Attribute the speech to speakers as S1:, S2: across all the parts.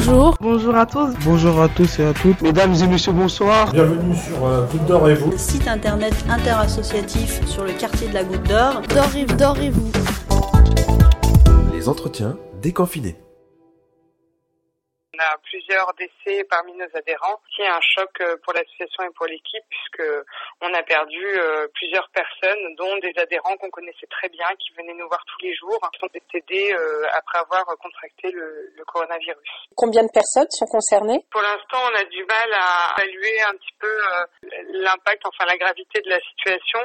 S1: bonjour.
S2: Bonjour à tous.
S3: Bonjour à tous et à toutes.
S4: Mesdames et messieurs, bonsoir.
S5: Bienvenue sur euh, Goutte d'Or et vous.
S6: Site internet interassociatif sur le quartier de la Goutte d'Or.
S1: D'or et, d'or et vous.
S7: Les entretiens déconfinés
S8: a plusieurs décès parmi nos adhérents. C'est un choc euh, pour l'association et pour l'équipe puisque on a perdu euh, plusieurs personnes, dont des adhérents qu'on connaissait très bien, qui venaient nous voir tous les jours, qui sont décédés euh, après avoir contracté le, le, coronavirus.
S9: Combien de personnes sont concernées?
S8: Pour l'instant, on a du mal à évaluer un petit peu l'impact, enfin la gravité de la situation.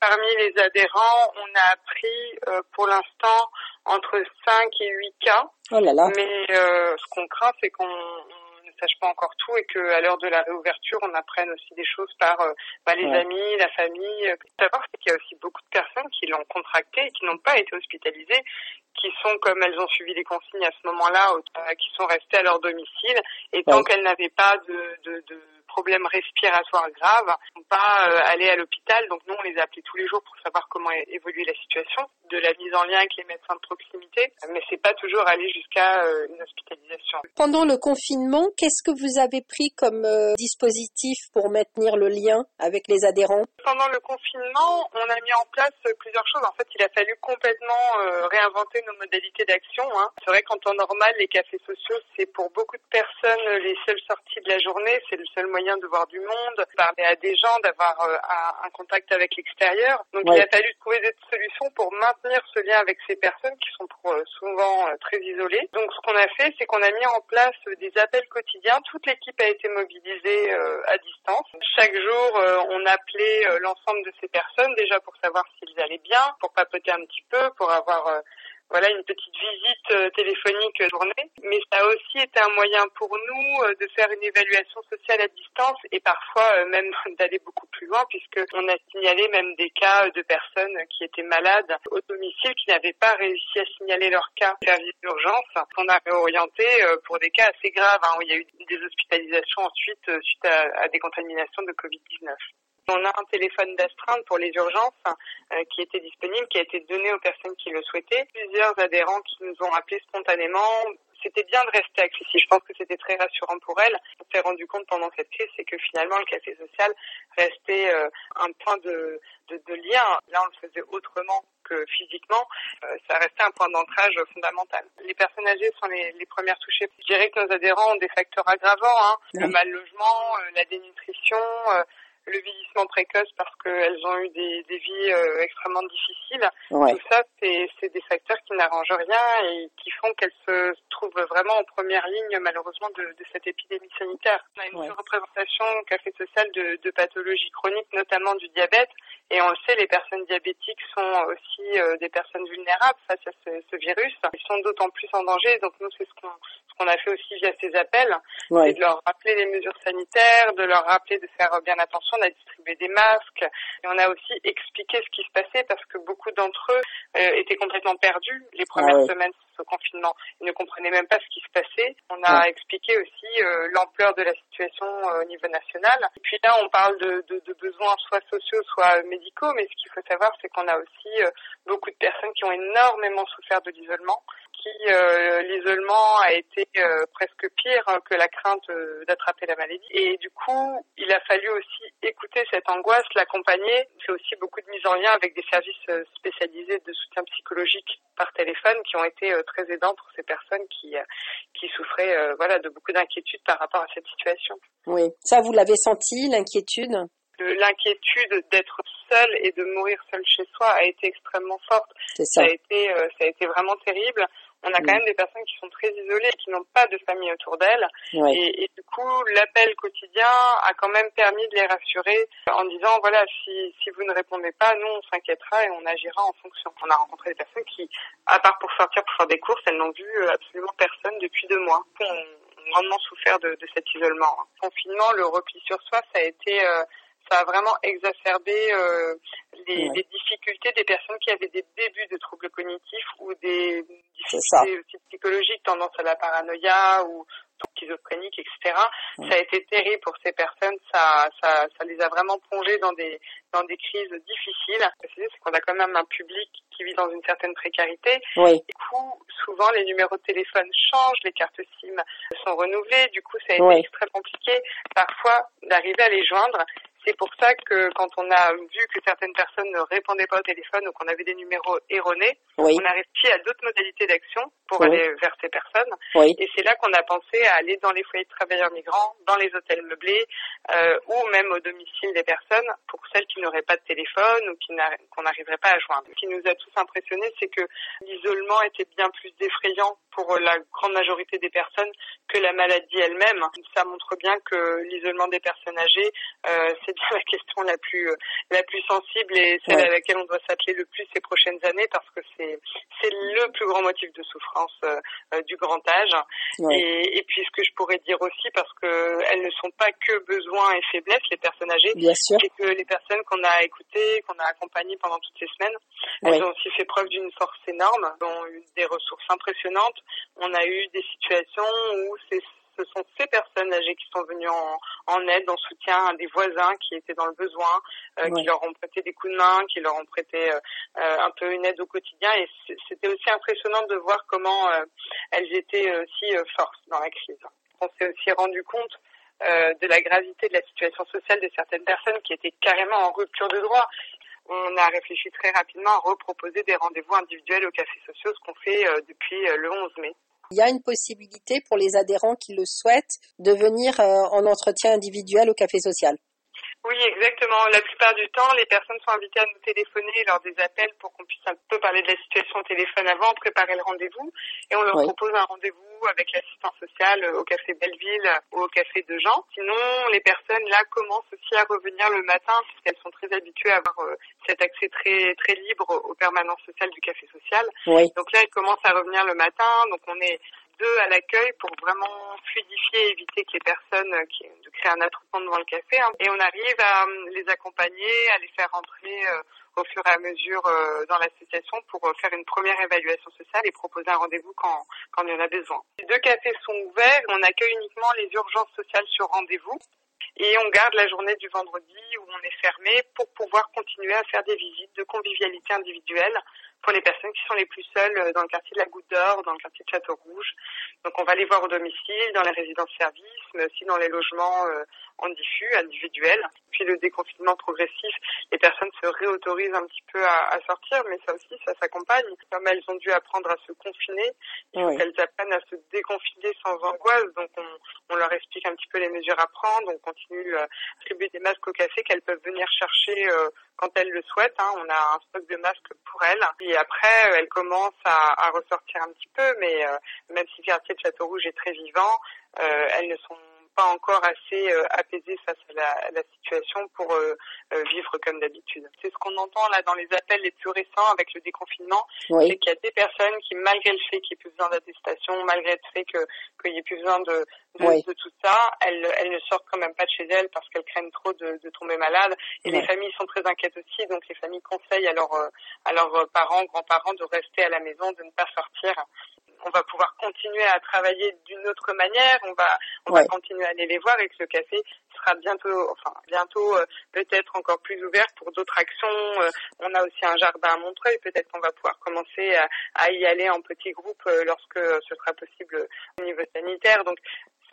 S8: Parmi les adhérents, on a appris pour l'instant entre 5 et 8 cas.
S9: Oh là là.
S8: Mais euh, ce qu'on craint, c'est qu'on ne sache pas encore tout et qu'à l'heure de la réouverture, on apprenne aussi des choses par euh, bah, les ouais. amis, la famille. D'abord, c'est qu'il y a aussi beaucoup de personnes qui l'ont contracté et qui n'ont pas été hospitalisées, qui sont, comme elles ont suivi les consignes à ce moment-là, euh, qui sont restées à leur domicile. Et tant ouais. qu'elles n'avaient pas de, de, de problèmes respiratoires graves, pas euh, aller à l'hôpital. Donc nous, on les a appelés tous les jours pour savoir comment évolue la situation, de la mise en lien avec les médecins de proximité, mais c'est pas toujours aller jusqu'à euh, une hospitalisation.
S9: Pendant le confinement, qu'est-ce que vous avez pris comme euh, dispositif pour maintenir le lien avec les adhérents?
S8: Pendant le confinement, on a mis en place plusieurs choses. En fait, il a fallu complètement euh, réinventer nos modalités d'action. Hein. C'est vrai qu'en temps normal, les cafés sociaux, c'est pour beaucoup de personnes les seules sorties de la journée, c'est le seul moyen de voir du monde, parler à des gens, d'avoir euh, un, contact avec l'extérieur. Donc ouais. il a fallu trouver des solutions pour maintenir ce lien avec ces personnes qui sont pour, euh, souvent euh, très isolées. Donc ce qu'on a fait, c'est qu'on a mis en place des appels quotidiens. Toute l'équipe a été mobilisée euh, à distance. Chaque jour, on appelait l'ensemble de ces personnes déjà pour savoir s'ils allaient bien, pour papoter un petit peu, pour avoir voilà une petite visite euh, téléphonique journée. Mais ça a aussi été un moyen pour nous euh, de faire une évaluation sociale à distance et parfois euh, même d'aller beaucoup plus loin puisque on a signalé même des cas de personnes qui étaient malades au domicile qui n'avaient pas réussi à signaler leur cas au service d'urgence. On a réorienté pour des cas assez graves hein, où il y a eu des hospitalisations ensuite suite à des contaminations de Covid-19. On a un téléphone d'astreinte pour les urgences euh, qui était disponible, qui a été donné aux personnes qui le souhaitaient. Plusieurs adhérents qui nous ont appelés spontanément. C'était bien de rester accessible. Je pense que c'était très rassurant pour elles. On s'est rendu compte pendant cette crise, c'est que finalement le café social restait euh, un point de, de, de, lien. Là, on le faisait autrement que physiquement. Euh, ça restait un point d'ancrage fondamental. Les personnes âgées sont les, les, premières touchées. Je dirais que nos adhérents ont des facteurs aggravants. Hein. Oui. Le mal logement, la dénutrition le vieillissement précoce parce qu'elles ont eu des, des vies euh, extrêmement difficiles.
S9: Ouais.
S8: Tout ça, c'est des facteurs qui n'arrangent rien et qui font qu'elles se trouvent vraiment en première ligne, malheureusement, de, de cette épidémie sanitaire. On a une ouais. représentation café social de, de pathologies chroniques, notamment du diabète. Et on le sait, les personnes diabétiques sont aussi euh, des personnes vulnérables face à ce, ce virus. Ils sont d'autant plus en danger. Donc nous, c'est ce qu'on ce qu'on a fait aussi via ces appels,
S9: ouais.
S8: c'est de leur rappeler les mesures sanitaires, de leur rappeler de faire bien attention, on a distribué des masques. Et on a aussi expliqué ce qui se passait parce que beaucoup d'entre eux euh, étaient complètement perdus les premières
S9: ah ouais.
S8: semaines ce confinement. Ils ne comprenaient même pas ce qui se passait. On a ouais. expliqué aussi euh, l'ampleur de la situation euh, au niveau national. Et puis là, on parle de, de, de besoins soit sociaux, soit médicaux, mais ce qu'il faut savoir, c'est qu'on a aussi euh, beaucoup de personnes qui ont énormément souffert de l'isolement qui euh, l'isolement a été euh, presque pire que la crainte euh, d'attraper la maladie. Et du coup, il a fallu aussi écouter cette angoisse, l'accompagner. C'est aussi beaucoup de mise en lien avec des services spécialisés de soutien psychologique par téléphone qui ont été très aidants pour ces personnes qui, qui souffraient voilà, de beaucoup d'inquiétude par rapport à cette situation.
S9: Oui, ça vous l'avez senti, l'inquiétude?
S8: L'inquiétude d'être seul et de mourir seul chez soi a été extrêmement forte.
S9: Ça.
S8: ça. a été, euh, ça a été vraiment terrible. On a quand même des personnes qui sont très isolées et qui n'ont pas de famille autour d'elles.
S9: Ouais.
S8: Et, et, du coup, l'appel quotidien a quand même permis de les rassurer en disant, voilà, si, si vous ne répondez pas, nous, on s'inquiétera et on agira en fonction. On a rencontré des personnes qui, à part pour sortir, pour faire des courses, elles n'ont vu euh, absolument personne depuis deux mois. On a grandement souffert de, de cet isolement. Le confinement, le repli sur soi, ça a été... Euh, ça a vraiment exacerbé euh, les, ouais. les, difficultés des personnes qui avaient des débuts de troubles cognitifs ou des difficultés psychologiques, tendance à la paranoïa ou, schizophréniques, etc. Ça a été terrible pour ces personnes. Ça, ça, ça les a vraiment plongées dans des dans des crises difficiles. C'est qu'on a quand même un public qui vit dans une certaine précarité.
S9: Oui.
S8: Du coup, souvent les numéros de téléphone changent, les cartes SIM sont renouvelées. Du coup, ça a été
S9: Oui.
S8: très compliqué parfois d'arriver à les joindre. C'est pour ça que quand on a vu que certaines personnes ne répondaient pas au téléphone ou qu'on avait des numéros erronés,
S9: Oui.
S8: on a réfléchi à d'autres modalités d'action pour
S9: Oui.
S8: aller vers ces personnes.
S9: Oui.
S8: Et c'est là qu'on a pensé à aller dans les foyers de travailleurs migrants, dans les hôtels meublés euh, ou même au domicile des personnes pour celles qui n'auraient pas de téléphone ou qu'on n'arriverait pas à joindre. Ce qui nous a tous impressionnés, c'est que l'isolement était bien plus effrayant pour la grande majorité des personnes que la maladie elle-même. Ça montre bien que l'isolement des personnes âgées, euh, c'est bien la question la plus euh, la plus sensible et celle
S9: Ouais.
S8: à laquelle on doit s'atteler le plus ces prochaines années parce que c'est c'est le plus grand motif de souffrance euh, euh, du grand âge.
S9: Ouais.
S8: Et, et puis ce que je pourrais dire aussi, parce que elles ne sont pas que besoins et faiblesses, les personnes âgées,
S9: Bien sûr.
S8: c'est que les personnes qu'on a écoutées, qu'on a accompagnées pendant toutes ces semaines, elles ont aussi fait preuve d'une force énorme, ont eu des ressources impressionnantes. On a eu des situations où c'est ce sont ces personnes âgées qui sont venues en, en aide, en soutien à des voisins qui étaient dans le besoin, euh,
S9: Ouais.
S8: qui leur ont prêté des coups de main, qui leur ont prêté euh, euh, un peu une aide au quotidien. Et c'était aussi impressionnant de voir comment euh, elles étaient aussi fortes dans la crise. On s'est aussi rendu compte de la gravité de la situation sociale de certaines personnes qui étaient carrément en rupture de droit. On a réfléchi très rapidement à reproposer des rendez-vous individuels au café sociaux, ce qu'on fait euh, depuis euh, le 11 mai.
S9: Il y a une possibilité pour les adhérents qui le souhaitent de venir euh, en entretien individuel au café social.
S8: Oui, exactement. La plupart du temps, les personnes sont invitées à nous téléphoner lors des appels pour qu'on puisse un peu parler de la situation au téléphone avant, préparer le rendez-vous. Et on leur
S9: Oui.
S8: propose un rendez-vous avec l'assistance sociale au café Belleville ou au café de Jean. Sinon, les personnes là commencent aussi à revenir le matin puisqu'elles sont très habituées à avoir euh, cet accès très très libre aux permanences sociales du café social.
S9: Oui.
S8: Donc là, elles commencent à revenir le matin. Donc on est deux à l'accueil pour vraiment fluidifier et éviter que les personnes euh, qui, de créer un attroupement devant le café. hein. Et on arrive à euh, les accompagner, à les faire entrer euh, au fur et à mesure dans l'association pour faire une première évaluation sociale et proposer un rendez-vous quand, quand il y en a besoin. Les deux cafés sont ouverts. On accueille uniquement les urgences sociales sur rendez-vous. Et on garde la journée du vendredi où on est fermé pour pouvoir continuer à faire des visites de convivialité individuelle pour les personnes qui sont les plus seules euh, dans le quartier de la Goutte d'Or, dans le quartier de Château-Rouge. Donc on va les voir au domicile, dans les résidences-services, mais aussi dans les logements euh, en diffus, individuels. Puis le déconfinement progressif, les personnes se réautorisent un petit peu à, à sortir, mais ça aussi, ça s'accompagne. Comme elles ont dû apprendre à se confiner, il faut
S9: Oui.
S8: qu'elles apprennent à se déconfiner sans angoisse. Donc on, on leur explique un petit peu les mesures à prendre. On continue à distribuer des masques au café qu'elles peuvent venir chercher euh, quand elles le souhaitent. hein. On a un stock de masques pour elles. Et après, euh, elles commencent à, à ressortir un petit peu, mais euh, même si le quartier de Château-Rouge est très vivant, euh, elles ne sont pas encore assez euh, apaisées face à la, à la situation pour euh, euh, vivre comme d'habitude. C'est ce qu'on entend là dans les appels les plus récents avec le déconfinement,
S9: Oui.
S8: c'est qu'il y a des personnes qui, malgré le fait qu'il n'y ait plus besoin d'attestation, malgré le fait que qu'il n'y ait plus besoin de, de,
S9: Oui.
S8: de tout ça, elles, elles ne sortent quand même pas de chez elles parce qu'elles craignent trop de, de tomber malades. Et les familles sont très inquiètes aussi, donc les familles conseillent à leurs, euh, à leurs parents, grands-parents de rester à la maison, de ne pas sortir. On va pouvoir continuer à travailler d'une autre manière, on va, on
S9: Ouais.
S8: va continuer à aller les voir et que le café sera bientôt, enfin bientôt euh, peut-être encore plus ouvert pour d'autres actions. Euh, on a aussi un jardin à Montreuil, peut-être qu'on va pouvoir commencer à, à y aller en petits groupes euh, lorsque ce sera possible au niveau sanitaire. Donc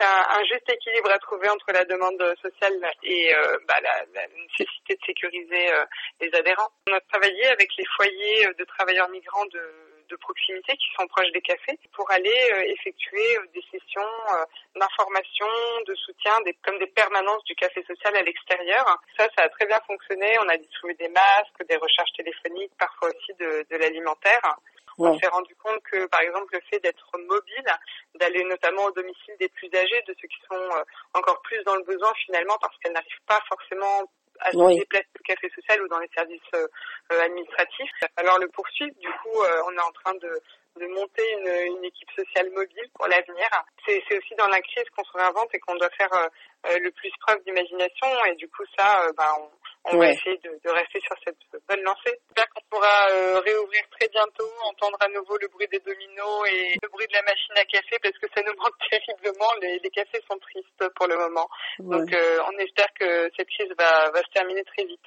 S8: c'est un, un juste équilibre à trouver entre la demande sociale et euh, bah, la, la nécessité de sécuriser euh, les adhérents. On a travaillé avec les foyers euh, de travailleurs migrants de, de proximité qui sont proches des cafés pour aller euh, effectuer euh, des sessions euh, d'information, de soutien, des, comme des permanences du café social à l'extérieur. Ça, ça a très bien fonctionné. On a distribué des masques, des recherches téléphoniques, parfois aussi de, de l'alimentaire. On s'est rendu compte que, par exemple, le fait d'être mobile, d'aller notamment au domicile des plus âgés, de ceux qui sont encore plus dans le besoin finalement parce qu'elles n'arrivent pas forcément à se
S9: Oui.
S8: déplacer au café social ou dans les services euh, euh, administratifs. Alors le poursuivre, du coup, euh, on est en train de, de monter une, une équipe sociale mobile pour l'avenir. C'est aussi dans la crise qu'on se réinvente et qu'on doit faire le plus preuve d'imagination et du coup ça, bah, on, on va essayer de, de rester sur cette bonne lancée. J'espère qu'on pourra euh, réouvrir très bientôt, entendre à nouveau le bruit des dominos et le bruit de la machine à café parce que ça nous manque terriblement. Les, les cafés sont tristes pour le moment. Donc euh, on espère que cette crise va, va se terminer très vite.